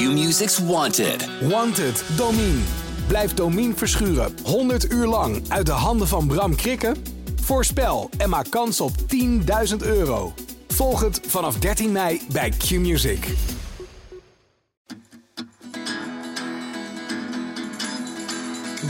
Q-Music's Wanted. Wanted, Domine. Blijft Domine verschuren 100 uur lang uit de handen van Bram Krikken? Voorspel en maak kans op 10.000 euro. Volg het vanaf 13 mei bij Q-Music.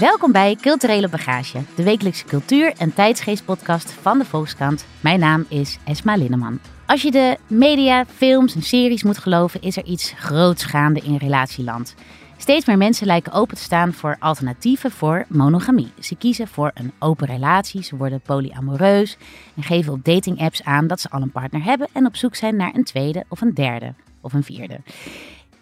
Welkom bij Culturele Bagage, de wekelijkse cultuur- en tijdsgeestpodcast van de Volkskrant. Mijn naam is Esma Linneman. Als je de media, films en series moet geloven, is er iets groots gaande in relatieland. Steeds meer mensen lijken open te staan voor alternatieven voor monogamie. Ze kiezen voor een open relatie, ze worden polyamoreus en geven op datingapps aan dat ze al een partner hebben en op zoek zijn naar een tweede of een derde of een vierde.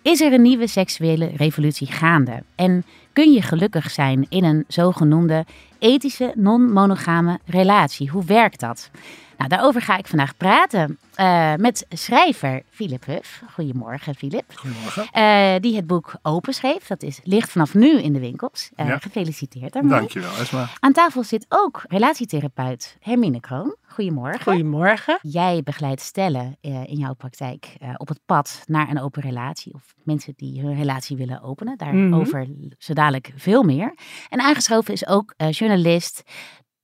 Is er een nieuwe seksuele revolutie gaande? En kun je gelukkig zijn in een zogenoemde ethische non-monogame relatie? Hoe werkt dat? Nou, daarover ga ik vandaag praten uh, met schrijver Philip Huff. Goedemorgen, Philip. Goedemorgen. Uh, die het boek Open schreef. Dat is, ligt vanaf nu in de winkels. Uh, Ja. Gefeliciteerd daarmee. Dankjewel, Esma. Aan tafel zit ook relatietherapeut Hermine Kroon. Goedemorgen. Goedemorgen. Jij begeleidt stellen eh, in jouw praktijk eh, op het pad naar een open relatie. Of mensen die hun relatie willen openen. Daarover zo dadelijk veel meer. En aangeschoven is ook eh, journalist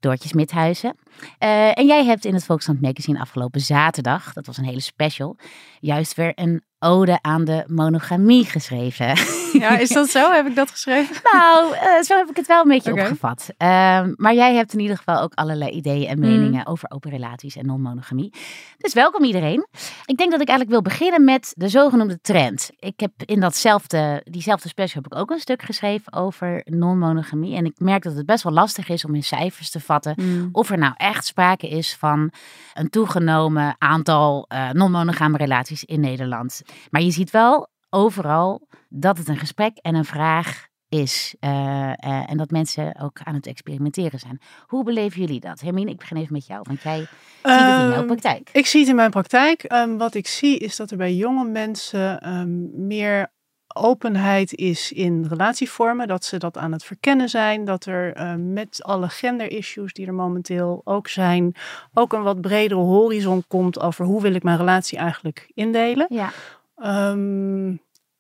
Doortje Smithuizen. Eh, en jij hebt in het Volkskrant Magazine afgelopen zaterdag, dat was een hele special, juist weer een ode aan de monogamie geschreven. Ja, is dat zo? Heb ik dat geschreven? Nou, eh, zo heb ik het wel een beetje opgevat. Ehm, maar jij hebt in ieder geval ook allerlei ideeën en meningen Mm. over open relaties en non-monogamie. Dus welkom iedereen. Ik denk dat ik eigenlijk wil beginnen met de zogenoemde trend. Ik heb in datzelfde, diezelfde special heb ik ook een stuk geschreven over non-monogamie. En ik merk dat het best wel lastig is om in cijfers te vatten Mm. of er nou echt sprake is van een toegenomen aantal eh, non-monogame relaties in Nederland. Maar je ziet wel overal dat het een gesprek en een vraag is. eh, eh, en dat mensen ook aan het experimenteren zijn. Hoe beleven jullie dat? Hermine, ik begin even met jou, want jij ziet het in jouw Ehm, praktijk. Ik zie het in mijn praktijk. Ehm, wat ik zie is dat er bij jonge mensen ehm, meer openheid is in relatievormen. Dat ze dat aan het verkennen zijn. Dat er met alle gender-issues die er momenteel ook zijn, ook een wat bredere horizon komt over hoe wil ik mijn relatie eigenlijk indelen. Ja, Ehm,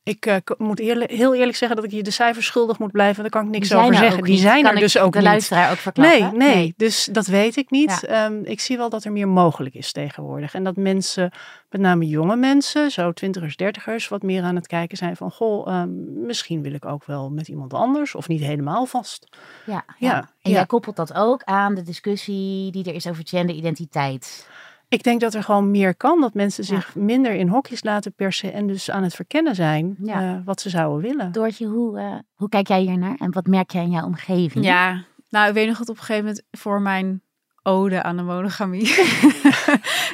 ik eh, moet eerlijk, heel eerlijk zeggen dat ik je de cijfers schuldig moet blijven. Daar kan ik niks die zijn over er zeggen. ook Die niet. zijn Kan er ik dus ook de niet. luisteraar ook Nee, verklappen? nee, dus dat weet ik niet. Ja. Ehm, ik zie wel dat er meer mogelijk is tegenwoordig. En dat mensen, met name jonge mensen, zo twintigers, dertigers, wat meer aan het kijken zijn van, goh, ehm, misschien wil ik ook wel met iemand anders of niet helemaal vast. Ja, ja. Ja, En jij koppelt dat ook aan de discussie die er is over genderidentiteit. Ik denk dat er gewoon meer kan, dat mensen Ja. zich minder in hokjes laten persen en dus aan het verkennen zijn Ja. eh, wat ze zouden willen. Doortje, hoe, eh, hoe kijk jij hier naar? En wat merk jij in jouw omgeving? Ja, nou, ik weet nog dat op een gegeven moment voor mijn ode aan de monogamie.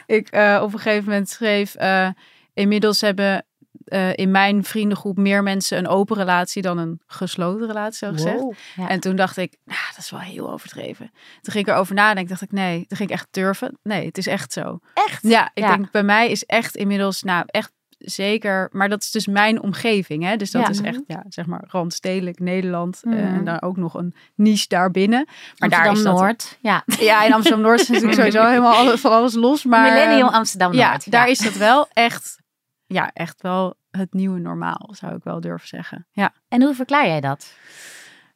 ik eh, op een gegeven moment schreef. eh, inmiddels hebben eh, in mijn vriendengroep meer mensen een open relatie dan een gesloten relatie, zo gezegd. Wow. Ja. En toen dacht ik, nou, dat is wel heel overdreven. Toen ging ik erover nadenken, dacht ik, nee, toen ging ik echt durven. Nee, het is echt zo. Echt? Ja, ik Ja. denk bij mij is echt inmiddels, nou, echt zeker, maar dat is dus mijn omgeving, hè? Dus dat Ja. is echt, ja, zeg maar, randstedelijk Nederland eh, Mhm. en dan ook nog een niche daarbinnen. Maar daar is dat, Amsterdam-Noord. Ja. ja, in Amsterdam Noord is natuurlijk sowieso helemaal alles, van alles los, maar Millennium Amsterdam-Noord. ja, daar is dat wel echt, ja, echt wel het nieuwe normaal, zou ik wel durven zeggen. Ja. En hoe verklaar jij dat?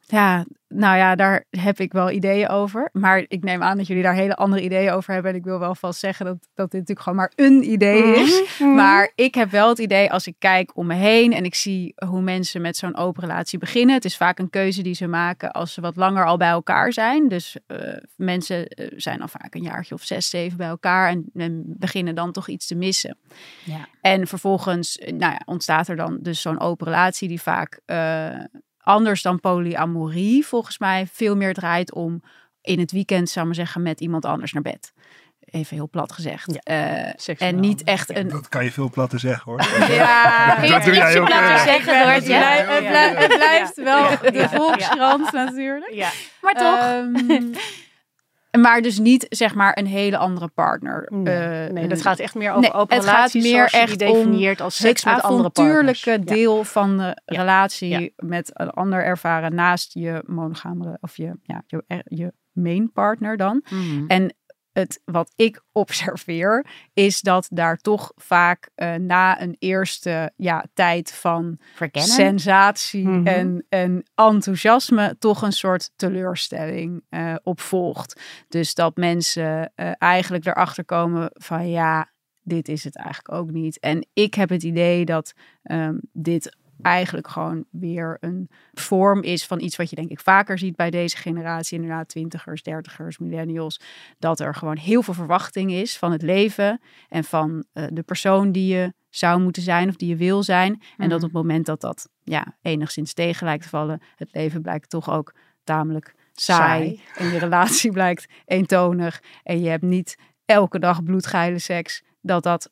Ja, nou ja, daar heb ik wel ideeën over. Maar ik neem aan dat jullie daar hele andere ideeën over hebben. En ik wil wel vast zeggen dat, dat dit natuurlijk gewoon maar een idee is. Maar ik heb wel het idee als ik kijk om me heen en ik zie hoe mensen met zo'n open relatie beginnen. Het is vaak een keuze die ze maken als ze wat langer al bij elkaar zijn. Dus eh, mensen eh, zijn al vaak een jaartje of zes, zeven bij elkaar en, en beginnen dan toch iets te missen. Ja. En vervolgens eh, nou ja, ontstaat er dan dus zo'n open relatie die vaak anders dan polyamorie volgens mij veel meer draait om in het weekend, zou ik maar zeggen, met iemand anders naar bed. Even heel plat gezegd. Ja, Eh, seksueel en niet echt een... Dat kan je veel platter zeggen hoor. Ja, Kun je Dat doe jij ietsje ook, platter zeggen, het, blijft, het, blijft, het blijft wel Ja. de Ja. Volkskrant natuurlijk. Ja. Maar toch? Ehm, maar dus niet zeg maar een hele andere partner. Nee, Eh, nee, dat een- gaat echt meer over nee, open het gaat relaties meer zoals je echt definieert als seks het met andere partners. Ja. deel van de Ja. relatie Ja. met een ander ervaren naast je monogame of je, ja, je, je main partner dan. Mhm. En het, wat ik observeer, is dat daar toch vaak uh, na een eerste ja, tijd van Verkennen. sensatie Mhm. en, en enthousiasme toch een soort teleurstelling eh op volgt. Dus dat mensen eh, eigenlijk erachter komen van ja, dit is het eigenlijk ook niet. En ik heb het idee dat ehm, dit eigenlijk gewoon weer een vorm is van iets wat je denk ik vaker ziet bij deze generatie, inderdaad twintigers, dertigers, millennials, dat er gewoon heel veel verwachting is van het leven en van eh, de persoon die je zou moeten zijn of die je wil zijn. En dat op het moment dat dat ja, enigszins tegen lijkt te vallen, het leven blijkt toch ook tamelijk saai. Saai. En je relatie blijkt eentonig en je hebt niet elke dag bloedgeile seks, dat dat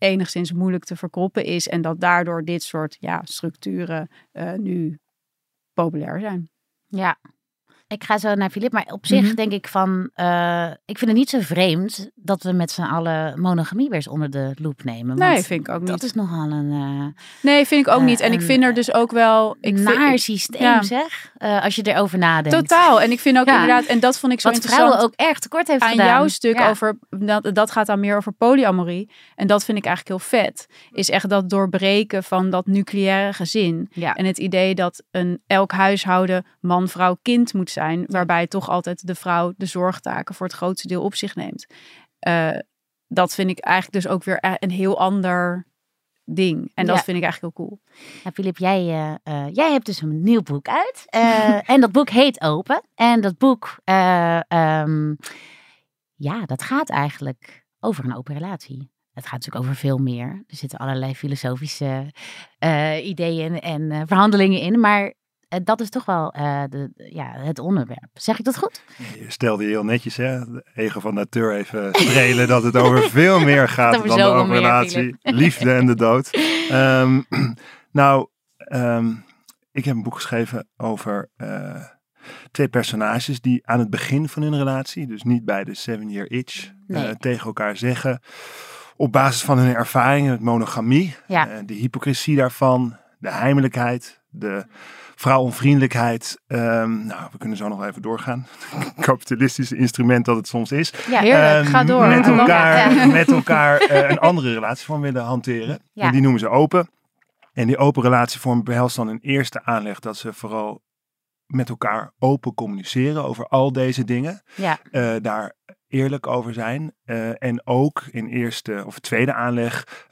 enigszins moeilijk te verkroppen is en dat daardoor dit soort ja, structuren eh, nu populair zijn. Ja. Ik ga zo naar Filip, maar op zich Mhm. denk ik van, eh, ik vind het niet zo vreemd dat we met z'n allen monogamie weer eens onder de loep nemen. Nee, vind ik ook dat niet. is nogal een eh, Nee, vind ik ook Eh, niet. En ik vind er dus ook wel... Ik vind- naar ik- systeem, ja. zeg. Eh, als je erover nadenkt. Totaal. En ik vind ook Ja. inderdaad, en dat vond ik zo Wat interessant. vrouwen ook erg tekort heeft aan gedaan. jouw stuk Ja. over, dat, dat gaat dan meer over polyamorie. En dat vind ik eigenlijk heel vet. Is echt dat doorbreken van dat nucleaire gezin. Ja. En het idee dat een, elk huishouden man, vrouw, kind moet zijn. Waarbij toch altijd de vrouw de zorgtaken voor het grootste deel op zich neemt. Eh, dat vind ik eigenlijk dus ook weer e- een heel ander ding. En dat Ja. vind ik eigenlijk heel cool. Nou, Filip, jij, eh, eh, jij hebt dus een nieuw boek uit. En dat boek heet Open. En dat boek, eh, ehm, ja, dat gaat eigenlijk over een open relatie. Het gaat natuurlijk over veel meer. Er zitten allerlei filosofische ideeën en verhandelingen in. Maar dat is toch wel eh, de, ja, het onderwerp. Zeg ik dat goed? Je stelde je heel netjes, hè? De ego van natuur even strelen dat het over veel meer gaat Over dan de open meer, relatie, liefde en de dood. Ehm, nou, ehm, ik heb een boek geschreven over eh, twee personages die aan het begin van hun relatie, dus niet bij de seven year itch, eh, tegen elkaar zeggen, op basis van hun ervaringen met monogamie, Ja. de hypocrisie daarvan, de heimelijkheid, de vrouwonvriendelijkheid. ehm, nou, we kunnen zo nog even doorgaan. Kapitalistische instrument dat het soms is. Ja, Heerlijk, Ehm, ga door. Met elkaar, Ja. met elkaar eh, een andere relatievorm willen hanteren. Ja. En die noemen ze open. En die open relatievorm behelst dan een eerste aanleg dat ze vooral met elkaar open communiceren over al deze dingen. ja. eh, daar eerlijk over zijn. eh, en ook in eerste of tweede aanleg,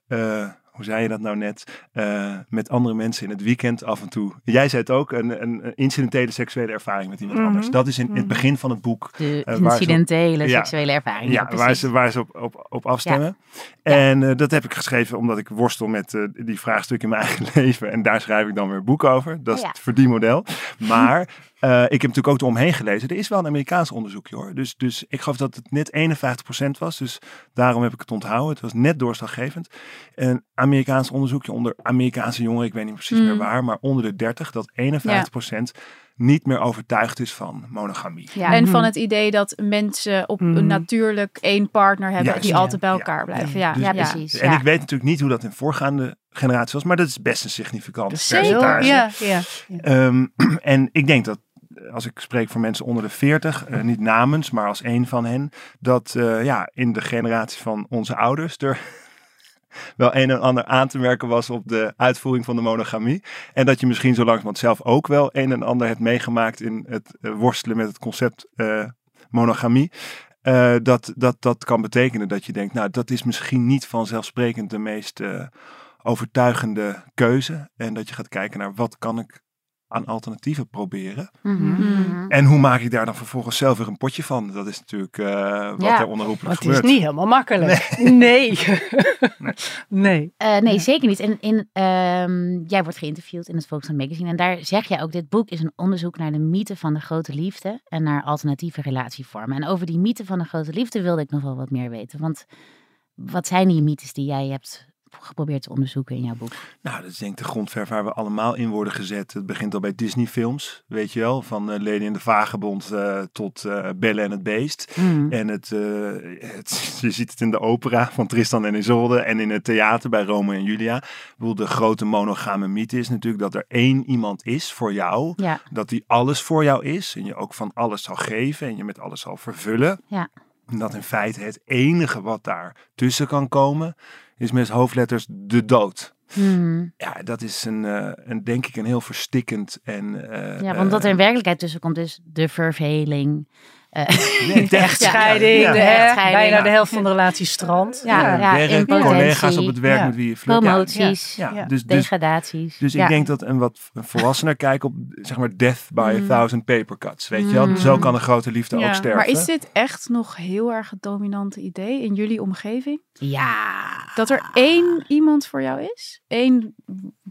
hoe zei je dat nou net, eh, met andere mensen in het weekend af en toe. Jij zei het ook, een, een, incidentele seksuele ervaring met iemand Mhm. anders. Dat is in, in het Mhm. begin van het boek De Eh, incidentele Ja. seksuele ervaring. ja, waar ze, waar ze op, op, op afstemmen. En eh, dat heb ik geschreven omdat ik worstel met die vraagstukken in mijn eigen leven. En daar schrijf ik dan weer boek over. Dat is ja. het verdienmodel. Maar eh, ik heb natuurlijk ook eromheen gelezen. Er is wel een Amerikaans onderzoekje hoor. Dus, dus ik geloof dat het net 51% was. Dus daarom heb ik het onthouden. Het was net doorslaggevend. Een Amerikaans onderzoekje onder Amerikaanse jongeren. Ik weet niet precies Mm. meer waar. Maar onder de 30 dat 51% niet meer overtuigd is van monogamie. Ja. En Mhm. van het idee dat mensen op Mhm. een natuurlijk één partner hebben Juist, die ja. altijd bij elkaar ja. blijven. Ja, Dus- precies. En ja. ik weet natuurlijk niet hoe dat in voorgaande generaties was, maar dat is best een significant Zeker, percentage. Ja, ja. ja. Ehm, en ik denk dat, als ik spreek voor mensen onder de 40, eh, niet namens, maar als een van hen, dat eh, ja, in de generatie van onze ouders er wel een en ander aan te merken was op de uitvoering van de monogamie. En dat je misschien zo langzamerhand zelf ook wel een en ander hebt meegemaakt in het eh, worstelen met het concept monogamie. Dat, dat dat kan betekenen dat je denkt, nou, dat is misschien niet vanzelfsprekend de meest overtuigende keuze. En dat je gaat kijken naar wat kan ik aan alternatieven proberen. Mhm. Mhm. En hoe maak ik daar dan vervolgens zelf weer een potje van? Dat is natuurlijk eh, wat Ja. er onherroepelijk Maar het gebeurt. is niet helemaal makkelijk. Nee. Nee. Eh, nee, zeker niet. En in, ehm, jij wordt geïnterviewd in het Volkskrant Magazine. En daar zeg jij ook, dit boek is een onderzoek naar de mythe van de grote liefde. En naar alternatieve relatievormen. En over die mythe van de grote liefde wilde ik nog wel wat meer weten. Want wat zijn die mythes die jij hebt geprobeerd te onderzoeken in jouw boek? Nou, dat is denk ik de grondverf waar we allemaal in worden gezet. Het begint al bij Disney films, weet je wel. Van uh, Lady en de Vagebond uh, tot uh, Belle en het Beest. Mm. En het, het, je ziet het in de opera van Tristan en Isolde. En in het theater bij Romeo en Julia. Ik bedoel, de grote monogame mythe is natuurlijk dat er één iemand is voor jou. Ja. Dat die alles voor jou is. En je ook van alles zal geven en je met alles zal vervullen. Ja. Dat in feite het enige wat daar tussen kan komen, is met hoofdletters de dood. Hmm. Ja, dat is een, eh, een denk ik een heel verstikkend en... eh, Ja, want dat er in eh, werkelijkheid tussen komt is de verveling. Eh, nee, De echtscheiding, Ja, de echtscheiding. bijna de helft van de relatie strand. Ja, ja, ja, werk, impotentie. collega's op het werk Ja. met wie je flirt. Ja, promoties, Ja, Ja. Dus, dus, degradaties. dus ik denk dat een wat volwassener kijk op, zeg maar, death by Mm. a thousand paper cuts. Weet je wel? Mm. Zo kan een grote liefde Ja, ook sterven. Maar is dit echt nog heel erg het dominante idee in jullie omgeving? Ja. Dat er één iemand voor jou is? Eén,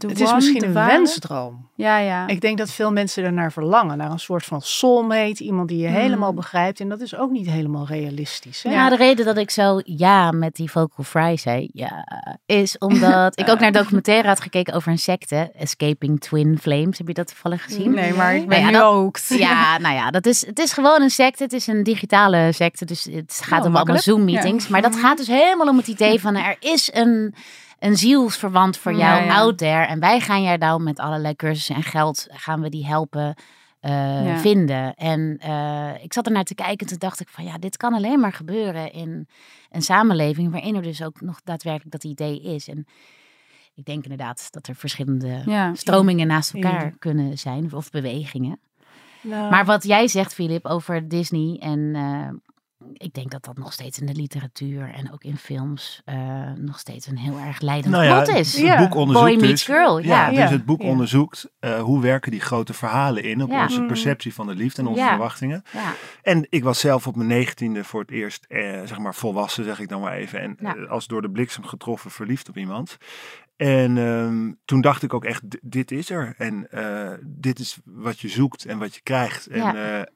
de Het is misschien een ware? wensdroom. Ja, ja. Ik denk dat veel mensen ernaar verlangen. Naar een soort van soulmate. Iemand die je Hmm. helemaal begrijpt. En dat is ook niet helemaal realistisch. Hè? Ja, de reden dat ik zo ja met die vocal fry zei, ja, is omdat ik ook naar documentaire had gekeken over een secte, Escaping Twin Flames. Heb je dat toevallig gezien? nee, maar ik ben Nou ja, dat- al hooked. Ja, nou ja, dat is, het is gewoon een secte. Het is een digitale secte, dus het gaat Oh, om allemaal makkelijk. Zoom-meetings. Maar dat gaat dus helemaal om het idee van er is een, een zielsverwant voor jou ja. out there. En wij gaan jou nou met allerlei cursussen en geld, gaan we die helpen eh, Ja. vinden. En eh, ik zat er naar te kijken en toen dacht ik van ja, dit kan alleen maar gebeuren in een samenleving waarin er dus ook nog daadwerkelijk dat idee is. En ik denk inderdaad dat er verschillende Ja. stromingen naast elkaar kunnen zijn of bewegingen. Nou, Maar wat jij zegt, Filip, over Disney en eh, ik denk dat dat nog steeds in de literatuur en ook in films eh, nog steeds een heel erg leidend Nou ja, plot is. Het Ja. boek onderzoekt Boy meets dus, girl, ja. dus het boek Ja. onderzoekt eh, hoe werken die grote verhalen in op Ja. onze Mm. perceptie van de liefde en onze Ja. verwachtingen. Ja. En ik was zelf op mijn negentiende voor het eerst, eh, zeg maar volwassen zeg ik dan maar even. En Ja. als door de bliksem getroffen verliefd op iemand. En ehm, toen dacht ik ook echt, dit is er. En eh, dit is wat je zoekt en wat je krijgt. En Ja.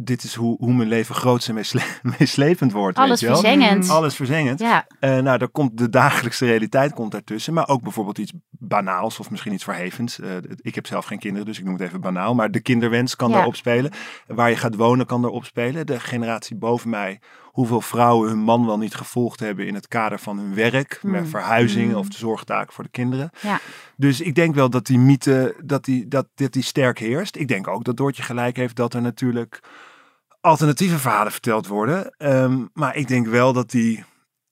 Dit is hoe, hoe mijn leven groots en meesle- meeslepend wordt. Alles weet je wel? verzengend. Alles verzengend. Ja, Eh, nou, daar komt de dagelijkse realiteit komt daartussen. Maar ook bijvoorbeeld iets banaals of misschien iets verhevens. Eh, ik heb zelf geen kinderen, dus ik noem het even banaal. Maar de kinderwens kan Ja. daarop spelen. Waar je gaat wonen kan daarop spelen. De generatie boven mij, hoeveel vrouwen hun man wel niet gevolgd hebben in het kader van hun werk. Hmm. Met verhuizingen Hmm. of de zorgtaken voor de kinderen. Ja. Dus ik denk wel dat die mythe, dat die, dat, dat die sterk heerst. Ik denk ook dat Doortje gelijk heeft dat er natuurlijk alternatieve verhalen verteld worden. Ehm, maar ik denk wel dat die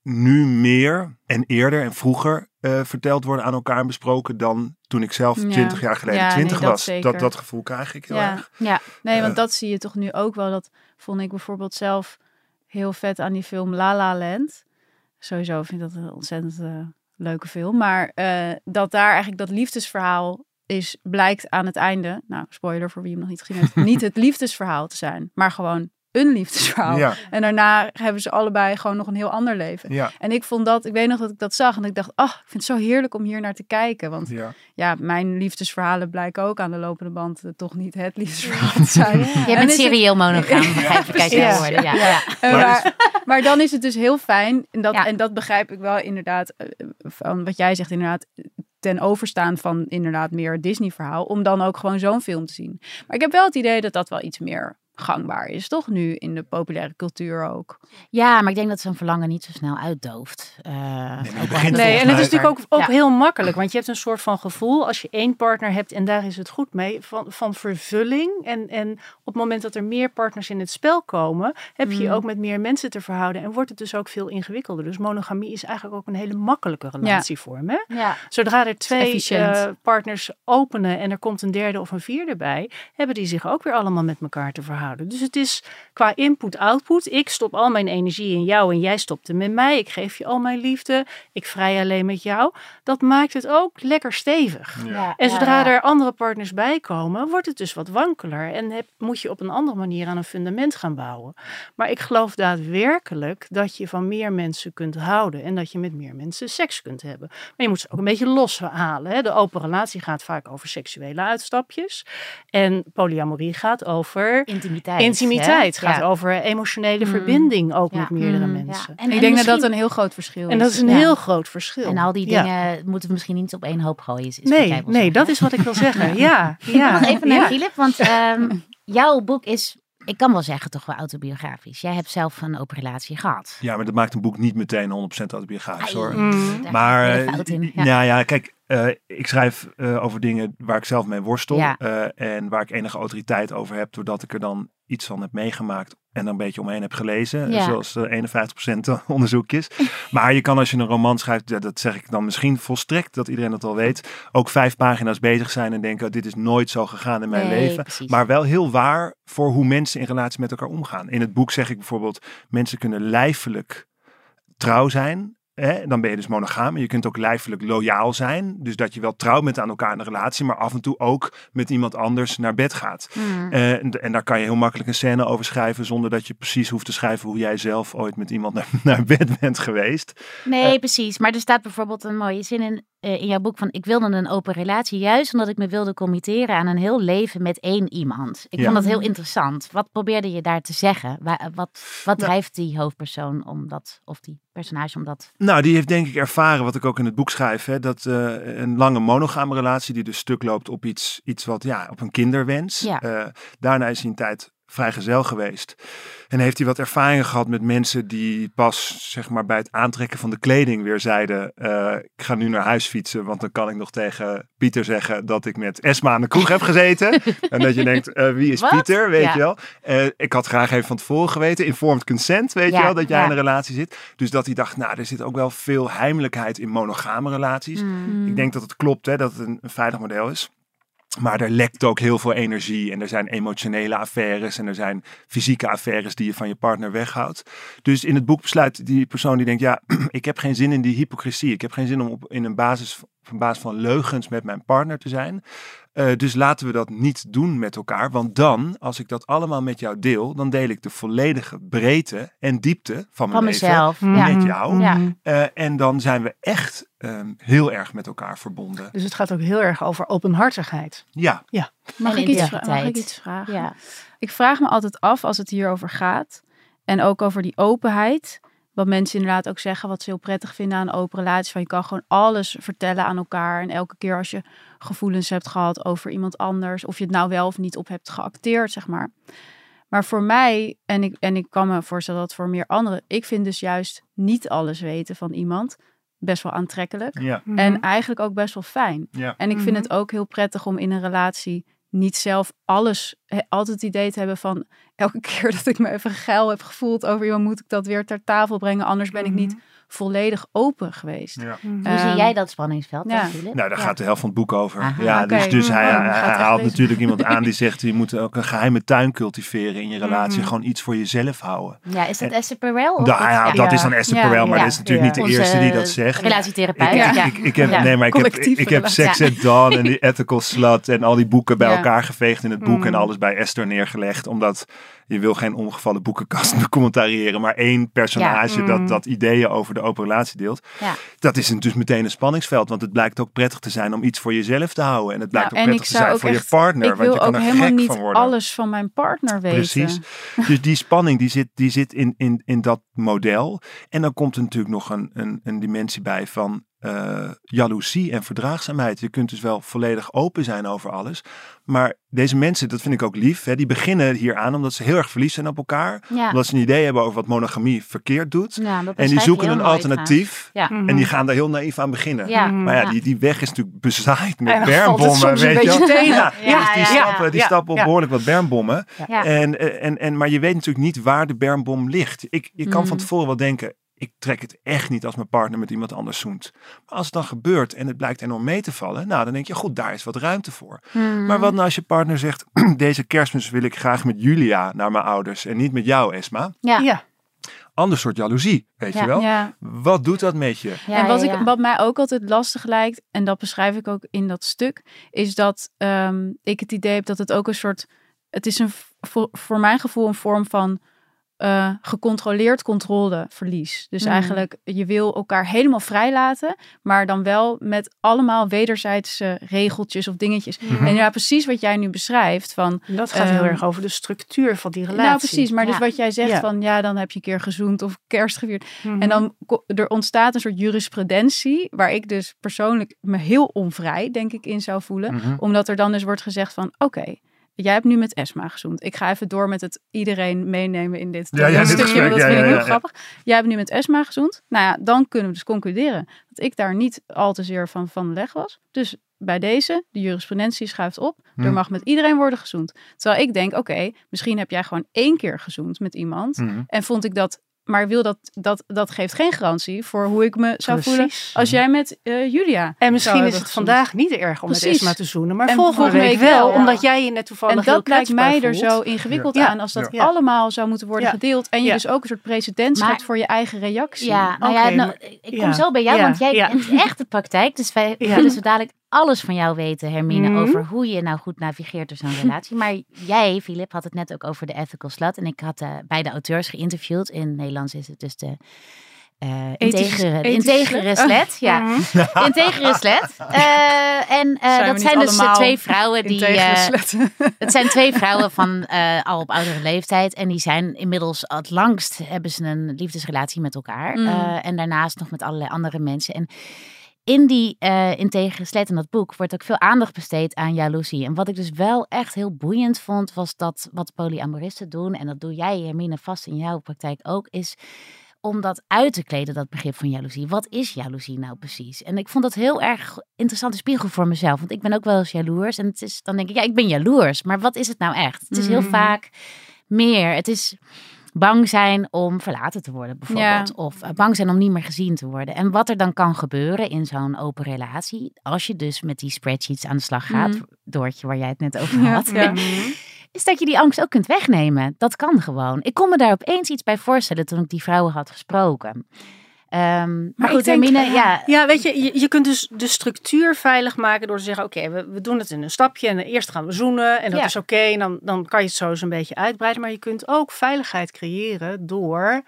nu meer en eerder en vroeger eh, verteld worden aan elkaar en besproken dan toen ik zelf Ja. 20 jaar geleden Ja, 20 nee, dat was. Dat, dat gevoel krijg ik heel Ja. erg. ja. Nee, want Eh. dat zie je toch nu ook wel. Dat vond ik bijvoorbeeld zelf heel vet aan die film La La Land. Sowieso vind ik dat een ontzettend eh, leuke film. Maar dat daar eigenlijk dat liefdesverhaal is, blijkt aan het einde. Nou, spoiler voor wie hem nog niet gezien heeft. niet het liefdesverhaal te zijn, maar gewoon een liefdesverhaal. Ja, En daarna hebben ze allebei gewoon nog een heel ander leven. ja, En ik vond dat, ik weet nog dat ik dat zag en ik dacht, ach, ik vind het zo heerlijk om hier naar te kijken. Want ja. ja, mijn liefdesverhalen blijken ook aan de lopende band eh, toch niet het liefdesverhaal te zijn. En bent het- serieel monogaam, begrijp ik. Ja. Ja. Maar maar, dan is het dus heel fijn, en dat, Ja. en dat begrijp ik wel inderdaad, eh, van wat jij zegt inderdaad, ten overstaan van inderdaad meer Disney-verhaal, om dan ook gewoon zo'n film te zien. Maar ik heb wel het idee dat dat wel iets meer gangbaar is, toch nu in de populaire cultuur ook. Ja, maar ik denk dat zo'n verlangen niet zo snel uitdooft. Eh, Nee, en het is natuurlijk ook, ook Ja. heel makkelijk. Want je hebt een soort van gevoel, als je één partner hebt en daar is het goed mee, van, van vervulling. En, en op het moment dat er meer partners in het spel komen, heb je je Mm. ook met meer mensen te verhouden. En wordt het dus ook veel ingewikkelder. Dus monogamie is eigenlijk ook een hele makkelijke relatievorm. Hè? Ja. Zodra er twee eh, partners openen en er komt een derde of een vierde bij, hebben die zich ook weer allemaal met elkaar te verhouden. Dus het is qua input-output. Ik stop al mijn energie in jou en jij stopt hem in mij. Ik geef je al mijn liefde. Ik vrij alleen met jou. Dat maakt het ook lekker stevig. Ja, En ja, zodra ja. er andere partners bij komen, wordt het dus wat wankeler. En heb, moet je op een andere manier aan een fundament gaan bouwen. Maar ik geloof daadwerkelijk dat je van meer mensen kunt houden. En dat je met meer mensen seks kunt hebben. Maar je moet ze ook een beetje loshalen. Hè? De open relatie gaat vaak over seksuele uitstapjes. En polyamorie gaat over Intimiteit. Intimiteit. hè? Gaat Ja. over emotionele Mm. verbinding ook Ja. met meerdere Mm. mensen. En, ik en denk dat dat een heel groot verschil is. En dat is een Ja. heel groot verschil. En al die Ja. dingen moeten we misschien niet op één hoop gooien. Is, is Nee, nee, zeggen, dat is wat ik wil zeggen. Ja, Ik wil ja. nog even naar ja. Philip, want ehm, jouw boek is, ik kan wel zeggen, toch wel autobiografisch. Jij hebt zelf een open relatie gehad. ja, maar dat maakt een boek niet meteen 100% autobiografisch hoor. Mm. Maar eh, in. nou ja, kijk, eh, ik schrijf eh, over dingen waar ik zelf mee worstel. Ja. eh, en waar ik enige autoriteit over heb. Doordat ik er dan iets van heb meegemaakt. En er een beetje omheen heb gelezen. Ja. Zoals eh, 51% onderzoekjes. maar je kan als je een roman schrijft. dat zeg ik dan misschien volstrekt. Dat iedereen dat al weet. Ook vijf pagina's bezig zijn. En denken. Dit is nooit zo gegaan in mijn Nee, leven. precies. Maar wel heel waar voor hoe mensen in relatie met elkaar omgaan. In het boek zeg ik bijvoorbeeld. Mensen kunnen lijfelijk trouw zijn. Hè? Dan ben je dus monogaam. Je kunt ook lijfelijk loyaal zijn. Dus dat je wel trouw bent aan elkaar in een relatie. Maar af en toe ook met iemand anders naar bed gaat. Hmm. Eh, en, en daar kan je heel makkelijk een scène over schrijven. Zonder dat je precies hoeft te schrijven hoe jij zelf ooit met iemand naar, naar bed bent geweest. Nee, precies. Maar er staat bijvoorbeeld een mooie zin in, eh, in jouw boek van... ik wilde een open relatie juist omdat ik me wilde committeren aan een heel leven met één iemand. Ik Ja. vond dat heel interessant. Wat probeerde je daar te zeggen? Wa- Wat, wat Nou. drijft die hoofdpersoon om dat, of die personage om dat... Nou, die heeft denk ik ervaren, wat ik ook in het boek schrijf, hè, dat eh, een lange monogame relatie die dus stuk loopt op iets, iets wat, ja, op een kinderwens. Ja. Eh, daarna is hij een tijd vrijgezel geweest. En heeft hij wat ervaringen gehad met mensen die pas, zeg maar, bij het aantrekken van de kleding weer zeiden, eh, ik ga nu naar huis fietsen, want dan kan ik nog tegen Pieter zeggen dat ik met Esma aan de kroeg heb gezeten. en dat je denkt, eh, wie is? Pieter, weet Ja. je wel. Eh, ik had graag even van tevoren geweten, informed consent, weet Ja, je wel, dat jij ja. in een relatie zit. Dus dat hij dacht, nou, er zit ook wel veel heimelijkheid in monogame relaties. Hmm. Ik denk dat het klopt, hè, dat het een, een veilig model is. Maar er lekt ook heel veel energie en er zijn emotionele affaires en er zijn fysieke affaires die je van je partner weghoudt. Dus in het boek besluit die persoon die denkt, ja, ik heb geen zin in die hypocrisie. Ik heb geen zin om op, in een basis, op een basis van leugens met mijn partner te zijn. Eh, dus laten we dat niet doen met elkaar. Want dan, als ik dat allemaal met jou deel, dan deel ik de volledige breedte en diepte van mijn Van leven mezelf. Ja. met jou. Ja. Eh, en dan zijn we echt ehm, heel erg met elkaar verbonden. Dus het gaat ook heel erg over openhartigheid. Ja, Mag, En ik iets, mag ik iets vragen? Ja. Ik vraag me altijd af als het hierover gaat. En ook over die openheid. Wat mensen inderdaad ook zeggen, wat ze heel prettig vinden aan een open relatie. Van je kan gewoon alles vertellen aan elkaar. En elke keer als je gevoelens hebt gehad over iemand anders. Of je het nou wel of niet op hebt geacteerd, zeg maar. Maar voor mij, en ik, en ik kan me voorstellen dat voor meer anderen. Ik vind dus juist niet alles weten van iemand best wel aantrekkelijk. ja, En eigenlijk ook best wel fijn. ja. En ik vind Mhm. het ook heel prettig om in een relatie niet zelf alles, he- altijd het idee te hebben van elke keer dat ik me even geil heb gevoeld over iemand, moet ik dat weer ter tafel brengen. Anders ben ik niet volledig open geweest. ja. Hoe Ehm, zie jij dat spanningsveld? ja. dan? Nou, daar Ja. gaat de helft van het boek over. Aha. ja, dus, dus hij, Oh, hij, haalt natuurlijk iemand aan die zegt, je moet ook een geheime tuin cultiveren in je relatie. Mhm. Gewoon iets voor jezelf houden. Ja, is dat Esther Perel? of Nou, ja, Ja. dat is dan. Esther Ja. Perel, maar Ja. dat is natuurlijk Ja. niet de Onze eerste die dat zegt. Relatietherapeut. Ik, ja. ik, ik heb, Ja. nee, maar ik heb, ik, heb. Sex and Dawn en die Ethical Slut en al die boeken bij Ja. elkaar geveegd in het boek en Mm. alles bij Esther neergelegd. Omdat je wil geen omgevallen boekenkast becommentariëren, maar één personage Ja. dat, Mm. dat ideeën over de open relatie deelt. Ja. Dat is dus meteen een spanningsveld, want het blijkt ook prettig te zijn om iets voor jezelf te houden. En het blijkt ook prettig te zijn voor echt- je partner, want je kan ook er helemaal gek niet van worden. alles van mijn partner weten. Precies. Dus die spanning die zit, die zit in, in, in dat model. En dan komt er natuurlijk nog een, een, een dimensie bij van eh, jaloezie en verdraagzaamheid. Je kunt dus wel volledig open zijn over alles. Maar deze mensen, dat vind ik ook lief, hè, die beginnen hier aan omdat ze heel erg verliefd zijn op elkaar. Ja. Omdat ze een idee hebben over wat monogamie verkeerd doet. Ja, en die zoeken een alternatief. Ja. En die gaan daar heel naïef aan beginnen. Ja. Maar ja, die, die weg is natuurlijk bezaaid met En bermbommen. weet je wel. beetje tegen. Ja, Ja, dus die ja, stappen, die ja, stappen op behoorlijk wat bermbommen. Ja. En, eh, en, en, maar je weet natuurlijk niet waar de bermbom ligt. Ik, je kan Mhm. van tevoren wel denken, ik trek het echt niet als mijn partner met iemand anders zoent. Maar als het dan gebeurt en het blijkt enorm mee te vallen, nou dan denk je, goed, daar is wat ruimte voor. Hmm. Maar wat nou als je partner zegt, deze kerstmis wil ik graag met Julia naar mijn ouders en niet met jou, Esma? Ja. Ja. Ander soort jaloezie, weet Ja. je wel? Ja. Wat doet dat met je? Ja, en wat, ja, ik, wat mij ook altijd lastig lijkt, en dat beschrijf ik ook in dat stuk, is dat ehm, ik het idee heb dat het ook een soort. Het is een, voor, voor mijn gevoel een vorm van eh, gecontroleerd controleverlies. Dus Hmm. eigenlijk, je wil elkaar helemaal vrijlaten, maar dan wel met allemaal wederzijdse regeltjes of dingetjes. Mhm. En ja, precies wat jij nu beschrijft. Van, dat gaat heel Ehm, erg over de structuur van die relatie. nou, precies. Maar dus Ja. wat jij zegt Ja. van ja, dan heb je een keer gezoend of kerst gevierd. Mhm. En dan er ontstaat een soort jurisprudentie, waar ik dus persoonlijk me heel onvrij, denk ik, in zou voelen. Omdat er dan dus wordt gezegd van oké, jij hebt nu met Esma gezoend. Ik ga even door met het iedereen meenemen in dit, Ja, dit ja, dit stukje, gesprek, dat ja, vind ik heel grappig. Jij hebt nu met Esma gezoend. Nou ja, dan kunnen we dus concluderen dat ik daar niet al te zeer van van de leg was. Dus bij deze, de jurisprudentie schuift op. Er Hm. mag met iedereen worden gezoend. Terwijl ik denk, oké, misschien heb jij gewoon één keer gezoend met iemand. Mhm. En vond ik dat, maar wil dat, dat, dat geeft geen garantie voor hoe ik me zou voelen als jij met eh, Julia. En zou misschien is het gezoend. vandaag niet erg om met Precies. Esma te zoenen, maar En volgende, week wel, ja. omdat jij je net toevallig En heel dat lijkt mij er zo ingewikkeld Ja. aan als dat Ja. allemaal zou moeten worden Ja. gedeeld. En je Ja. dus ook een soort precedent schept voor je eigen reactie. Ja, nou Oké, ja, nou, ik kom ja, zo bij jou, ja, want jij ja. kent echt de praktijk. Dus wij Ja. willen zo dadelijk alles van jou weten, Hermine, Mhm. over hoe je nou goed navigeert door zo'n relatie. Maar jij, Filip, had het net ook over de ethical slut. En ik had eh, beide auteurs geïnterviewd. In het Nederlands is het dus de... integere, slet? ja. Mhm. Integere slet. En Zijn dat zijn dus twee vrouwen die... Eh, het zijn twee vrouwen van eh, al op oudere leeftijd. En die zijn inmiddels het langst hebben ze een liefdesrelatie met elkaar. Mm. Eh, en daarnaast nog met allerlei andere mensen. En in die slet in dat boek wordt ook veel aandacht besteed aan jaloezie. En wat ik dus wel echt heel boeiend vond, was dat wat polyamoristen doen. En dat doe jij, Hermine, vast in jouw praktijk ook, is om dat uit te kleden, dat begrip van jaloezie. Wat is jaloezie nou precies? En ik vond dat heel erg interessante spiegel voor mezelf. Want ik ben ook wel eens jaloers. En het is, dan denk ik, ja, ik ben jaloers. Maar wat is het nou echt? Het is heel Mhm. vaak meer. Het is bang zijn om verlaten te worden, bijvoorbeeld. Ja. Of eh, bang zijn om niet meer gezien te worden. En wat er dan kan gebeuren in zo'n open relatie, als je dus met die spreadsheets aan de slag gaat, Mhm. Doortje, waar jij het net over Ja, had, ja. is dat je die angst ook kunt wegnemen. Dat kan gewoon. Ik kon me daar opeens iets bij voorstellen toen ik die vrouwen had gesproken. Ehm, maar goed, denk, Hermine, ja, Ja, weet je, je, je kunt dus de structuur veilig maken door te zeggen: Oké, we, we doen het in een stapje en eerst gaan we zoenen en dat Ja. is oké. en dan, dan kan je het zo eens een beetje uitbreiden. Maar je kunt ook veiligheid creëren door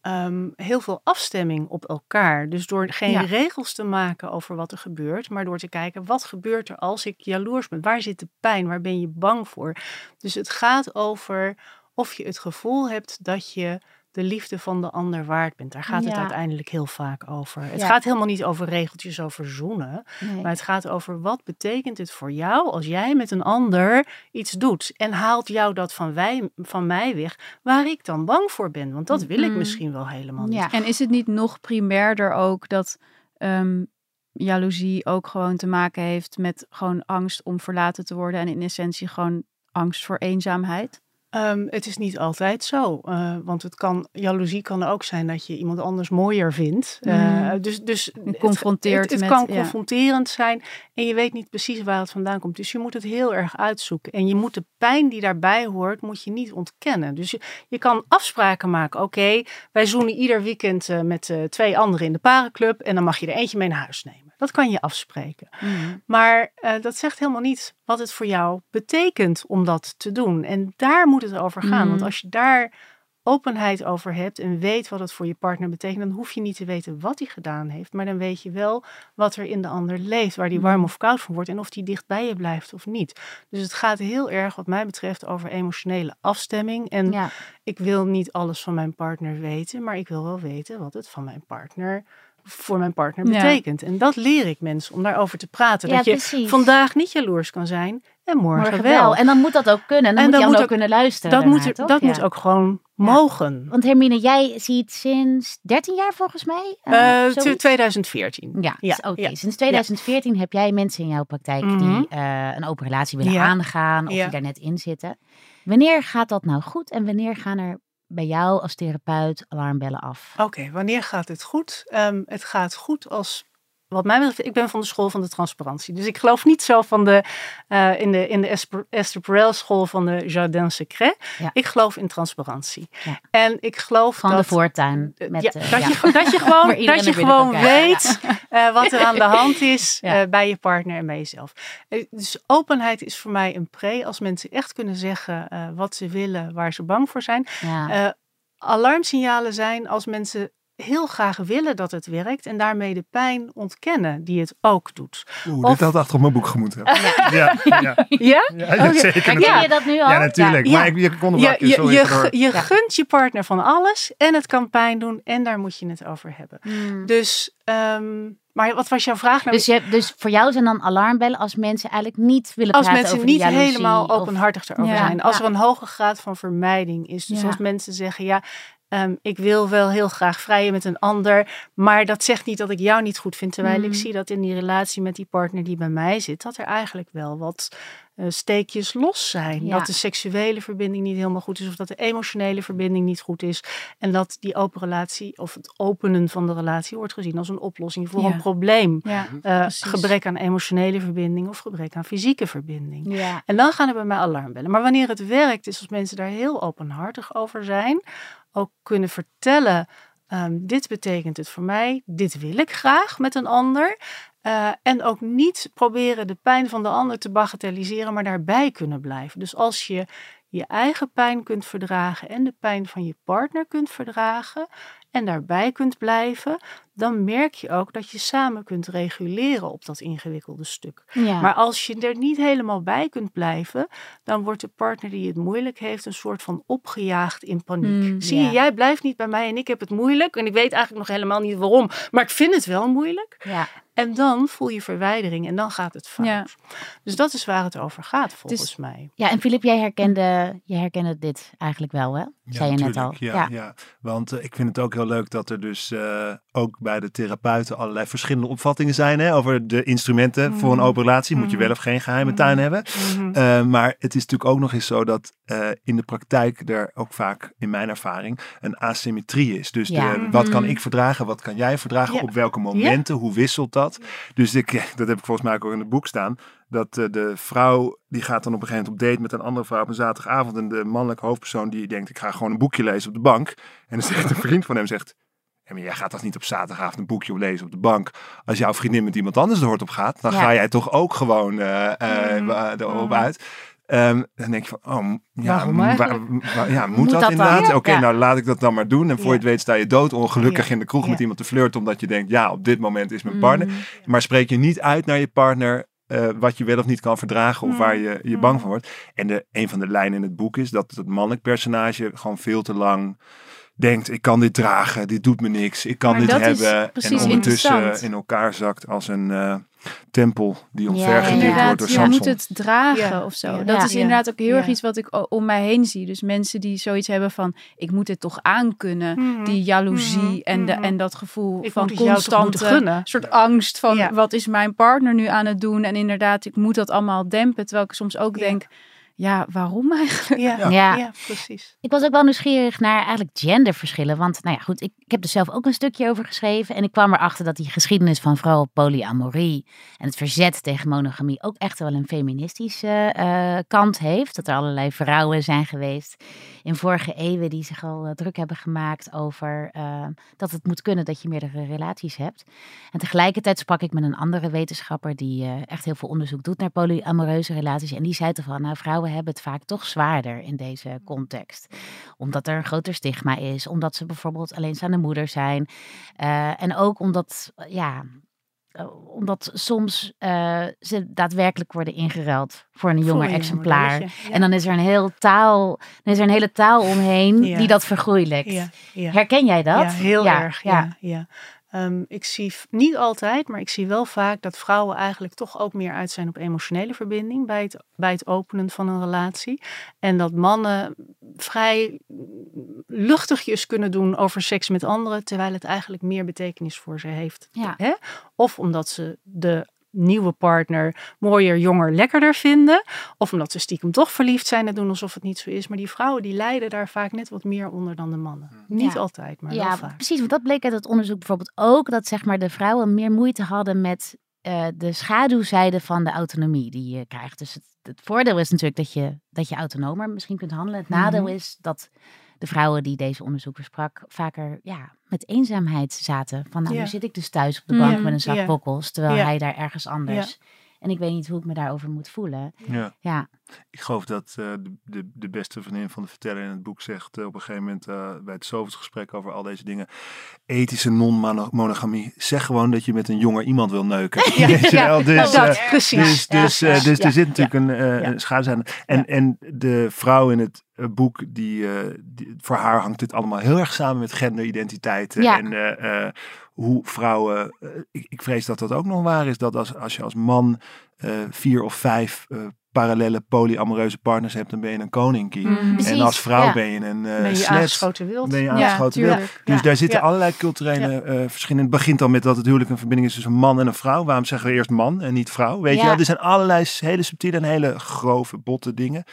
ehm, heel veel afstemming op elkaar. Dus door geen Ja. regels te maken over wat er gebeurt, maar door te kijken: wat gebeurt er als ik jaloers ben? Waar zit de pijn? Waar ben je bang voor? Dus het gaat over of je het gevoel hebt dat je de liefde van de ander waard bent. Daar gaat het uiteindelijk heel vaak over. Het Ja. gaat helemaal niet over regeltjes over zoenen. nee. Maar het gaat over wat betekent het voor jou als jij met een ander iets doet. En haalt jou dat van, wij, van mij weg waar ik dan bang voor ben. Want dat wil ik misschien wel helemaal niet. Ja. En is het niet nog primairder ook dat ehm, jaloezie ook gewoon te maken heeft met gewoon angst om verlaten te worden en in essentie gewoon angst voor eenzaamheid? Ehm, het is niet altijd zo. eh, want het kan, jaloezie kan ook zijn dat je iemand anders mooier vindt. Eh, Mm. dus, dus het- Confronteert Het, het, met- kan ja. confronterend zijn en je weet niet precies waar het vandaan komt. Dus je moet het heel erg uitzoeken. En je moet de pijn die daarbij hoort, moet je niet ontkennen. Dus je, je kan afspraken maken. Oké, wij zoenen ieder weekend eh, met twee anderen in de parenclub. En dan mag je er eentje mee naar huis nemen. Dat kan je afspreken. Maar eh, dat zegt helemaal niet wat het voor jou betekent om dat te doen. En daar moet het over gaan. Want als je daar openheid over hebt en weet wat het voor je partner betekent, dan hoef je niet te weten wat hij gedaan heeft. Maar dan weet je wel wat er in de ander leeft, waar die Mhm. warm of koud van wordt en of die dicht bij je blijft of niet. Dus het gaat heel erg, wat mij betreft, over emotionele afstemming. En ja. ik wil niet alles van mijn partner weten, maar ik wil wel weten wat het van mijn partner voor mijn partner Ja. betekent. En dat leer ik mensen om daarover te praten. Ja, dat je precies. vandaag niet jaloers kan zijn en morgen, Morgen wel. wel. En dan moet dat ook kunnen. En dan En moet dan je moet ook ook- kunnen luisteren. dat moet, er- dat Ja. moet ook gewoon mogen. Want Hermine, jij ziet sinds 13 jaar volgens mij? eh, Eh, zoiets? t- 2014. Ja, Ja, oké. Sinds 2014 heb jij mensen in jouw praktijk Mhm. die eh, een open relatie willen aangaan of die daar net in zitten. Wanneer gaat dat nou goed en wanneer gaan er bij jou als therapeut alarmbellen af? Oké, wanneer gaat het goed? Ehm, het gaat goed als. Wat mij betreft, ik ben van de school van de transparantie. Dus ik geloof niet zo van de, eh, in de, in de Esther Perel school van de Jardin Secret. Ja. Ik geloof in transparantie. Ja. En ik geloof Van dat, de voortuin. Eh, Met, ja, eh, dat. Je, dat je gewoon, dat je gewoon weet wat er aan de hand is bij je partner en bij jezelf. Dus openheid is voor mij een pre. Als mensen echt kunnen zeggen wat ze willen, waar ze bang voor zijn. Alarmsignalen zijn als mensen heel graag willen dat het werkt en daarmee de pijn ontkennen die het ook doet. Oeh, Of- dit had achter op mijn boek gemoeten. Ja, ja, ja. Ja? ja, Oké. zeker. Herken natuurlijk. je dat nu al? Ja, natuurlijk. Ja. Maar ik, je kon Je, er je, je, je gunt je partner van alles en het kan pijn doen en daar moet je het over hebben. Hmm. Dus ehm, Maar wat was jouw vraag? Nou, Dus, je, dus voor jou zijn dan alarmbellen als mensen eigenlijk niet willen als praten mensen over die niet jaloezie helemaal of- openhartig erover Ja. zijn. Als Ja. er een hoge graad van vermijding is. Dus Ja. als mensen zeggen, ja, ehm, ik wil wel heel graag vrijen met een ander. Maar dat zegt niet dat ik jou niet goed vind. Terwijl ik zie dat in die relatie met die partner die bij mij zit. Dat er eigenlijk wel wat eh, steekjes los zijn. Ja. Dat de seksuele verbinding niet helemaal goed is. Of dat de emotionele verbinding niet goed is. En dat die open relatie of het openen van de relatie wordt gezien als een oplossing voor Ja. een probleem. Ja, Eh, gebrek aan emotionele verbinding of gebrek aan fysieke verbinding. En dan gaan er bij mij alarmbellen. Maar wanneer het werkt, is als mensen daar heel openhartig over zijn. Ook kunnen vertellen, ehm, dit betekent het voor mij. Dit wil ik graag met een ander. Eh, en ook niet proberen de pijn van de ander te bagatelliseren, maar daarbij kunnen blijven. Dus als je je eigen pijn kunt verdragen en de pijn van je partner kunt verdragen en daarbij kunt blijven, dan merk je ook dat je samen kunt reguleren op dat ingewikkelde stuk. Ja. Maar als je er niet helemaal bij kunt blijven, dan wordt de partner die het moeilijk heeft een soort van opgejaagd in paniek. Mm, Zie je, ja. jij blijft niet bij mij en ik heb het moeilijk. En ik weet eigenlijk nog helemaal niet waarom, maar ik vind het wel moeilijk. ja. En dan voel je verwijdering en dan gaat het fout. Ja. Dus dat is waar het over gaat, volgens is- mij. ja, en Filip, jij herkende, je herkende dit eigenlijk wel, hè? Zei je net al. Ja, ja. want eh, ik vind het ook heel leuk dat er dus eh, ook bij de therapeuten allerlei verschillende opvattingen zijn hè, over de instrumenten voor een Mhm. open relatie. Moet je Mhm. wel of geen geheime tuin hebben. Mhm. Eh, maar het is natuurlijk ook nog eens zo dat eh, in de praktijk er ook vaak, in mijn ervaring, een asymmetrie is. Dus Ja. de, wat kan Mhm. ik verdragen, wat kan jij verdragen, Ja. op welke momenten, hoe wisselt dat? Dus ik, dat heb ik volgens mij ook in het boek staan. Dat eh, de vrouw, die gaat dan op een gegeven moment op date met een andere vrouw op een zaterdagavond. En de mannelijke hoofdpersoon die denkt, ik ga gewoon een boekje lezen op de bank. En dan zegt een vriend van hem, zegt, "Ja, maar jij gaat toch niet op zaterdagavond een boekje lezen op de bank. Als jouw vriendin met iemand anders de hort op gaat, dan Ja. ga jij toch ook gewoon Mhm. wa- erop Mhm. uit. Ehm, dan denk je van, oh, ja, ja moet, Moet dat, inderdaad? Oké, Ja. nou laat ik dat dan maar doen. En voor je het weet sta je dood ongelukkig in de kroeg met iemand te flirten, omdat je denkt, ja, op dit moment is mijn Mm. partner. Maar spreek je niet uit naar je partner wat je wel of niet kan verdragen of Mm. waar je, je bang van wordt. En de, een van de lijnen in het boek is dat het mannelijk personage gewoon veel te lang denkt, ik kan dit dragen, dit doet me niks, ik kan Maar dit dat is hebben. En ondertussen in elkaar zakt als een eh, tempel die Ja, omvergeduwd wordt door je Samson. moet het dragen Ja, of zo. ja. Dat Ja. is inderdaad ook heel erg Ja. iets wat ik om mij heen zie. Dus mensen die zoiets hebben van, ik moet dit toch aankunnen. Mhm. Die jaloezie Mhm. en, de, Mhm. en dat gevoel Ik van constante gunnen. soort angst van, Ja. wat is mijn partner nu aan het doen? En inderdaad, ik moet dat allemaal dempen. Terwijl ik soms ook Ja. denk, ja, waarom eigenlijk? Ja, Ja. precies. Ik was ook wel nieuwsgierig naar eigenlijk genderverschillen. Want nou ja, goed, ik, ik heb er zelf ook een stukje over geschreven. En ik kwam erachter dat die geschiedenis van vooral polyamorie en het verzet tegen monogamie ook echt wel een feministische eh, kant heeft. Dat er allerlei vrouwen zijn geweest in vorige eeuwen die zich al eh, druk hebben gemaakt over eh, dat het moet kunnen dat je meerdere relaties hebt. En tegelijkertijd sprak ik met een andere wetenschapper die eh, echt heel veel onderzoek doet naar polyamoreuze relaties. En die zei toch van, nou vrouwen hebben het vaak toch zwaarder in deze context. Omdat er een groter stigma is, omdat ze bijvoorbeeld alleenstaande moeder zijn. Eh, en ook omdat, eh, ja, eh, omdat soms ze daadwerkelijk worden ingeruild voor een jonger Voor exemplaar. ja. En dan is er een heel taal, dan is er een hele taal omheen Ja. die dat vergoeilijkt. Ja. Herken jij dat? Ja, heel erg. Ja, ja. Ehm, ik zie niet altijd, maar ik zie wel vaak dat vrouwen eigenlijk toch ook meer uit zijn op emotionele verbinding bij het, bij het openen van een relatie. En dat mannen vrij luchtigjes kunnen doen over seks met anderen, terwijl het eigenlijk meer betekenis voor ze heeft. Ja. Hè? Of omdat ze de nieuwe partner mooier, jonger, lekkerder vinden. Of omdat ze stiekem toch verliefd zijn en doen alsof het niet zo is. Maar die vrouwen die lijden daar vaak net wat meer onder dan de mannen. Niet Ja. altijd, maar ja, wel vaak. precies. Want dat bleek uit het onderzoek bijvoorbeeld ook. Dat zeg maar de vrouwen meer moeite hadden met eh, de schaduwzijde van de autonomie die je krijgt. Dus het, het voordeel is natuurlijk dat je, dat je autonomer misschien kunt handelen. Het nadeel Mhm. is dat de vrouwen die deze onderzoeker sprak vaker ja, met eenzaamheid zaten. Van nou, Ja. nu zit ik dus thuis op de bank Ja, met een zak ja. bokkels. Terwijl Ja. hij daar ergens anders. En ik weet niet hoe ik me daarover moet voelen. Ja. Ja, Ik geloof dat eh, de, de, de beste vriendin van de verteller in het boek zegt eh, op een gegeven moment eh, bij het zoveelste gesprek over al deze dingen. Ethische non-monogamie. Zeg gewoon dat je met een jonger iemand wil neuken. Ja, Weet je ja? Dus, dat, precies. dus, dus, ja, dus ja, er zit natuurlijk een, eh ja. een schaduw aan. En, Ja. en de vrouw in het boek, die, eh, die, voor haar hangt dit allemaal heel erg samen met genderidentiteiten. Ja. En eh, eh, hoe vrouwen. eh, ik, ik vrees dat dat ook nog waar is. Dat als, als je als man eh, vier of vijf eh, parallele polyamoreuze partners hebt, dan ben je een koninkie. Mm. En als vrouw ja. ben je een eh Ben je slet. aangeschoten wild. Ben je Ja, aangeschoten wild. tuurlijk. Dus Ja, daar zitten ja. allerlei culturele eh, verschillen. Het begint al met dat het huwelijk een verbinding is tussen een man en een vrouw. Waarom zeggen we eerst man en niet vrouw? Weet Ja. je wel? Er zijn allerlei hele subtiele en hele grove, botte dingen.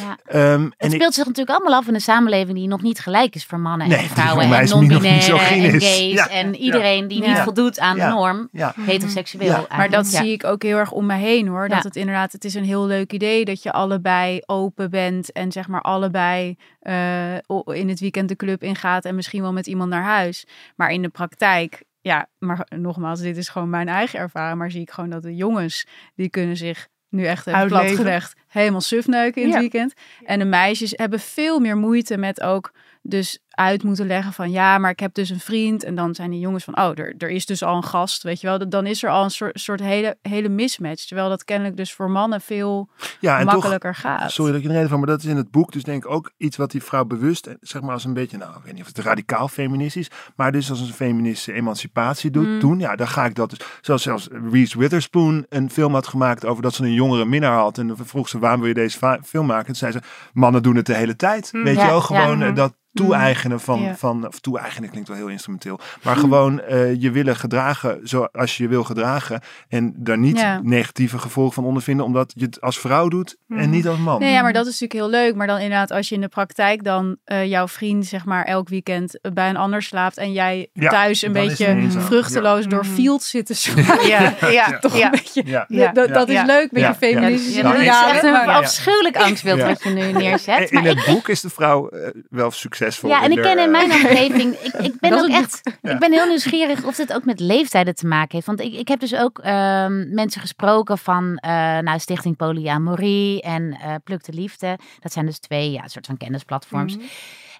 Ja. Ehm, Het en ik, speelt zich natuurlijk allemaal af in een samenleving die nog niet gelijk is voor mannen Nee, en die vrouwen voor mij en is nog niet non-binaire en gays Ja, en ja. Iedereen die Ja. niet voldoet aan Ja. de norm, ja, heteroseksueel. Maar dat Ja. zie ik ook heel erg om me heen hoor. Dat Ja. het inderdaad, het is een heel leuk idee dat je allebei open bent en zeg maar allebei eh, in het weekend de club ingaat en misschien wel met iemand naar huis. Maar in de praktijk, ja, maar nogmaals, dit is gewoon mijn eigen ervaring. Maar zie ik gewoon dat de jongens, die kunnen zich nu echt platgelegd helemaal sufneuken in Ja. het weekend. En de meisjes hebben veel meer moeite met ook dus uit moeten leggen van ja, maar ik heb dus een vriend. En dan zijn die jongens van, oh, er, er is dus al een gast, weet je wel. Dan is er al een soort, soort hele, hele mismatch. Terwijl dat kennelijk dus voor mannen veel ja, en toch, makkelijker gaat. Sorry dat ik er een reden van, maar dat is in het boek dus denk ik ook iets wat die vrouw bewust, eh, zeg maar als een beetje, nou ik weet niet of het radicaal feministisch, maar dus als een feministische emancipatie doet, Mm. doen, ja, dan ga ik dat dus, zoals zelfs Reese Witherspoon een film had gemaakt over dat ze een jongere minnaar had en dan vroeg ze waarom wil je deze film maken? En toen zei ze, mannen doen het de hele tijd, Mm. weet Ja, je wel, gewoon eh, Mhm. dat toe-eigenen van, Ja. van of toe-eigenen klinkt wel heel instrumenteel, maar gewoon eh, je willen gedragen zoals je je wil gedragen en daar niet Ja. negatieve gevolgen van ondervinden, omdat je het als vrouw doet en Mhm. niet als man. Nee, ja, maar dat is natuurlijk heel leuk. Maar dan inderdaad, als je in de praktijk dan eh, jouw vriend, zeg maar, elk weekend bij een ander slaapt en jij Ja, thuis een beetje vruchteloos door fields zit te zoeken. Ja, ja, Toch ja. een beetje. Ja. Ja. dat dat is Ja. leuk met Ja. je feministische Ja, dat is idealen, echt een afschuwelijk angstbeeld Ja. wat je nu neerzet. In Maar ik, het boek is de vrouw eh, wel succesvol. ja, en ik ken in mijn omgeving, ik, ik ben ook echt, ik ben heel nieuwsgierig of dit ook met leeftijden te maken heeft. Want ik, ik heb dus ook ehm, mensen gesproken van eh, nou, Stichting Polyamorie en eh Pluk de Liefde. Dat zijn dus twee ja, soort van kennisplatforms. Mhm.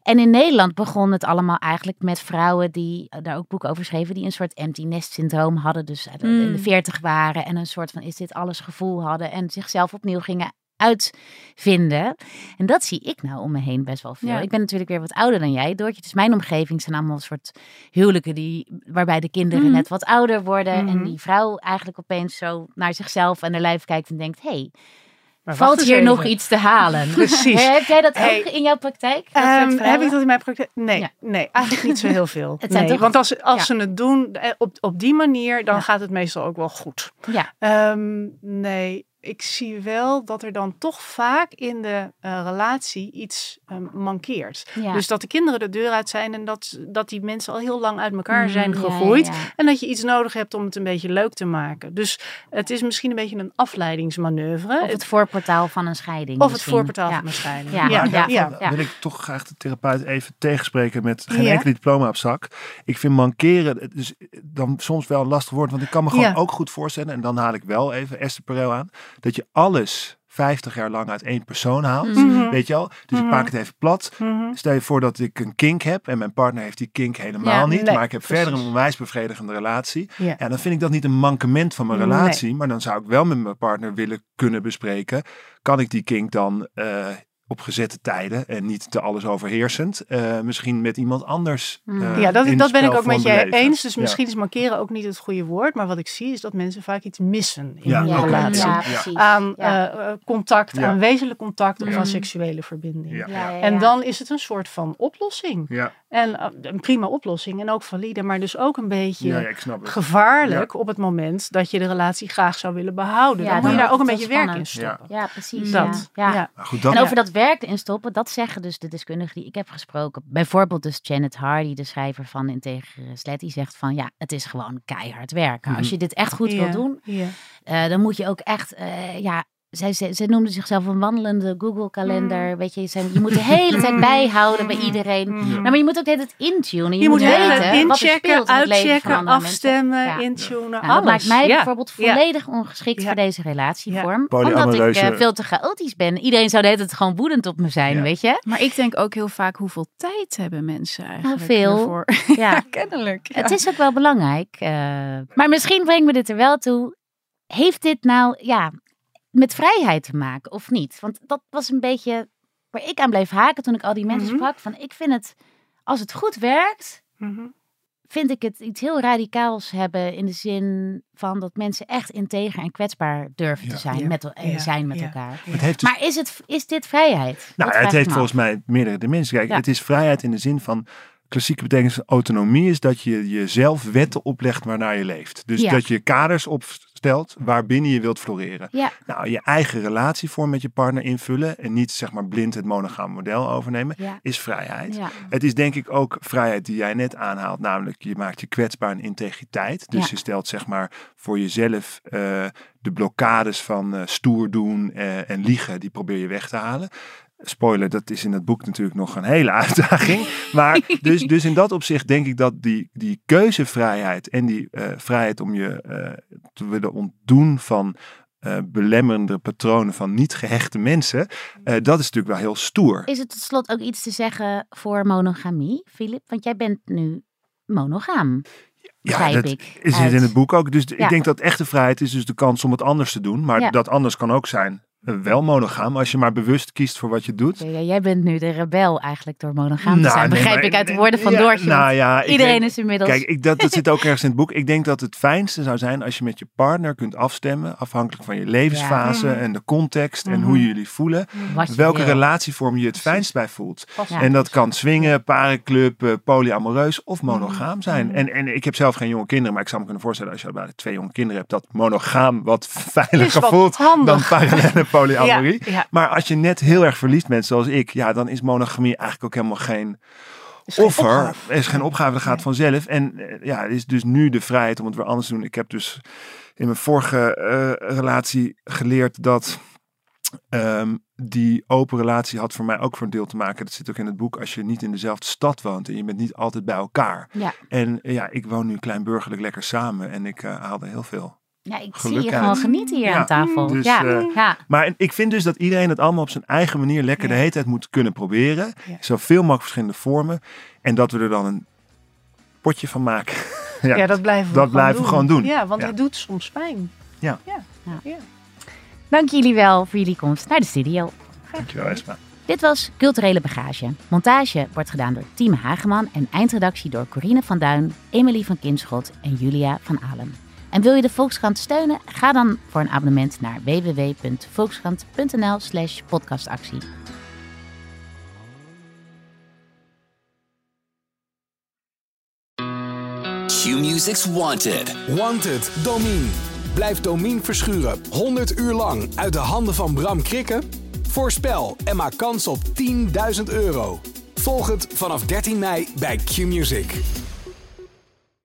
En in Nederland begon het allemaal eigenlijk met vrouwen die eh, daar ook boeken over schreven, die een soort empty nest syndroom hadden, dus in de Mm. veertig waren en een soort van is dit alles gevoel hadden en zichzelf opnieuw gingen uitvinden. En dat zie ik nou om me heen best wel veel. Ja. Ik ben natuurlijk weer wat ouder dan jij, Doortje. Dus mijn omgeving zijn allemaal een soort huwelijken die, waarbij de kinderen Mhm. net wat ouder worden en Mhm. die vrouw eigenlijk opeens zo naar zichzelf en haar lijf kijkt en denkt, hey, Maar valt hier even. nog iets te halen? Precies. Heb jij dat Hey. ook in jouw praktijk? Ehm, heb ik dat in mijn praktijk? Nee, Ja. nee, eigenlijk niet zo heel veel. Het Nee, toch- Want als, als Ja. ze het doen eh, op, op die manier, dan Ja. gaat het meestal ook wel goed. Ja. Ehm, nee, ik zie wel dat er dan toch vaak in de eh, relatie iets ehm, mankeert. Ja. Dus dat de kinderen de deur uit zijn en dat, dat die mensen al heel lang uit elkaar Mm, zijn Ja, ja, gegroeid. ja. En dat je iets nodig hebt om het een beetje leuk te maken. Dus het is misschien een beetje een afleidingsmanoeuvre. Of het voorportaal van een scheiding. Of het voorportaal Ja. van een scheiding. Ja, ja, ja, ja. ja. wil ik toch graag de therapeut even tegenspreken met geen Ja. enkele diploma op zak. Ik vind mankeren het dus dan soms wel een lastig woord, want ik kan me gewoon Ja. ook goed voorstellen, en dan haal ik wel even Esther Perel aan, dat je alles 50 jaar lang uit één persoon haalt. Mhm. Weet je wel? Dus ik Mhm. maak het even plat. Mhm. Stel je voor dat ik een kink heb en mijn partner heeft die kink helemaal Ja, niet, nee, maar ik heb precies. verder een onwijs bevredigende relatie. Ja. Ja, dan vind ik dat niet een mankement van mijn Nee. relatie, maar dan zou ik wel met mijn partner willen kunnen bespreken. Kan ik die kink dan eh, op gezette tijden en niet te alles overheersend, eh, misschien met iemand anders. Mm. eh, Ja, dat, in dat ben ik ook met je eens. Dus Ja. misschien is markeren ook niet het goede woord. Maar wat ik zie is dat mensen vaak iets missen in Ja, hun Ja, relatie. ja. Aan Ja. eh, contact, Ja. aan wezenlijk contact of Mhm. aan seksuele verbinding. Ja. Ja, ja, En dan is het een soort van oplossing. Ja, En een prima oplossing en ook valide, maar dus ook een beetje gevaarlijk op het moment dat je de relatie graag zou willen behouden. Ja, dan moet je daar ook een beetje werk in stoppen. Ja, precies. Dat. Ja. Maar goed, dat, En over dat werk erin stoppen, dat zeggen dus de deskundigen die ik heb gesproken. Bijvoorbeeld dus Janet Hardy, de schrijver van Integere Slet, die zegt van ja, het is gewoon keihard werken. Mhm. Als je dit echt goed Ja, wil doen, ja. eh, dan moet je ook echt, eh, ja, zij, zij, zij noemde zichzelf een wandelende Google-kalender. Mm. Weet je, zij- je moet de hele tijd bijhouden bij iedereen. Mhm. Nou, maar je moet ook de hele tijd intunen. Je, Je moet weten wat er inchecken, in uitchecken, afstemmen, Ja. intunen, Nou, alles. dat maakt mij Ja. bijvoorbeeld Ja. volledig ongeschikt Ja. voor deze relatievorm. Ja. Omdat ik eh, veel te chaotisch ben. Iedereen zou de hele tijd gewoon woedend op me zijn, Ja. weet je? Maar ik denk ook heel vaak hoeveel tijd hebben mensen eigenlijk veel. hiervoor? Ja. kennelijk. Het is ook wel belangrijk. eh, maar misschien brengt me dit er wel toe. Heeft dit nou ja, met vrijheid te maken of niet? Want dat was een beetje waar ik aan bleef haken toen ik al die mensen Mhm. sprak. Van ik vind het, als het goed werkt, Mhm. vind ik het iets heel radicaals hebben in de zin van dat mensen echt integer en kwetsbaar durven te Ja. zijn Ja. met, Ja. zijn met Ja. elkaar. Het heeft dus Maar is, het, is dit vrijheid? Nou, Dat het heeft volgens mij meerdere dimensies. Kijk, Ja. het is vrijheid in de zin van klassieke betekenis van autonomie is dat je jezelf wetten oplegt waarnaar je leeft. Dus Ja. dat je kaders opstelt waarbinnen je wilt floreren. Ja, Nou, je eigen relatievorm met je partner invullen en niet zeg maar blind het monogaam model overnemen, ja, is vrijheid. ja. Het is denk ik ook vrijheid die jij net aanhaalt, namelijk je maakt je kwetsbaar in integriteit. Dus je stelt zeg maar voor jezelf eh, de blokkades van eh, stoer doen eh, en liegen, die probeer je weg te halen. Spoiler, dat is in het boek natuurlijk nog een hele uitdaging. Maar dus, dus in dat opzicht denk ik dat die, die keuzevrijheid en die eh, vrijheid om je eh, te willen ontdoen van eh, belemmerende patronen van niet gehechte mensen, dat is natuurlijk wel heel stoer. Is het tot slot ook iets te zeggen voor monogamie, Filip? Want jij bent nu monogaam, begrijp dat ik. is uit- in het boek ook. Dus Ja. ik denk dat echte vrijheid is dus de kans om het anders te doen. Maar Ja. dat anders kan ook zijn wel monogaam, als je maar bewust kiest voor wat je doet. Ja, jij bent nu de rebel eigenlijk door monogaam te Nou, zijn. nee, Begrijp maar- ik uit de woorden van ja, Doortje. Nou ja, Iedereen denk- is inmiddels... Kijk, ik, dat, dat zit ook ergens in het boek. Ik denk dat het fijnste zou zijn als je met je partner kunt afstemmen, afhankelijk van je levensfase en de context en Mhm. hoe jullie voelen, wat welke wil. relatievorm je het fijnst bij voelt. En dat kan swingen, parenclub, eh, polyamoreus of Mhm. monogaam zijn. En, en ik heb zelf geen jonge kinderen, maar ik zou me kunnen voorstellen als je bij twee jonge kinderen hebt, dat monogaam wat veiliger voelt dan parallele polyamorie. Ja, ja. Maar als je net heel erg verliefd bent zoals ik, ja, dan is monogamie eigenlijk ook helemaal geen Is offer. opgave. Er is geen opgave, dat gaat vanzelf. En eh, ja, het is dus nu de vrijheid om het weer anders te doen. Ik heb dus in mijn vorige eh, relatie geleerd dat ehm, die open relatie had voor mij ook voor een deel te maken. Dat zit ook in het boek. Als je niet in dezelfde stad woont en je bent niet altijd bij elkaar. Ja. En ja, ik woon nu kleinburgerlijk lekker samen en ik eh, haalde heel veel. Ja, ik Geluk zie je uit. gewoon genieten hier Ja, aan tafel. dus, ja, eh, ja. Maar ik vind dus dat iedereen het allemaal op zijn eigen manier lekker Ja. de hele tijd moet kunnen proberen. Ja. Zoveel mogelijk verschillende vormen. En dat we er dan een potje van maken. ja. Ja, dat blijven we, dat gewoon, blijven we doen. gewoon doen. Ja, want Ja. het doet soms pijn. Ja. ja. Ja. ja. Dank jullie wel voor jullie komst naar de studio. Dankjewel Esma. Dit was Culturele Bagage. Montage wordt gedaan door Team Hageman en eindredactie door Corine van Duin, Emily van Kinschot en Julia van Alen. En wil je de Volkskrant steunen? Ga dan voor een abonnement naar www.volkskrant.nl slash podcastactie. Q-Music's Wanted. Wanted, Domine. Blijf Domine verschuren 100 uur lang uit de handen van Bram Krikken? Voorspel en maak kans op 10.000 euro. Volg het vanaf 13 mei bij Q-Music.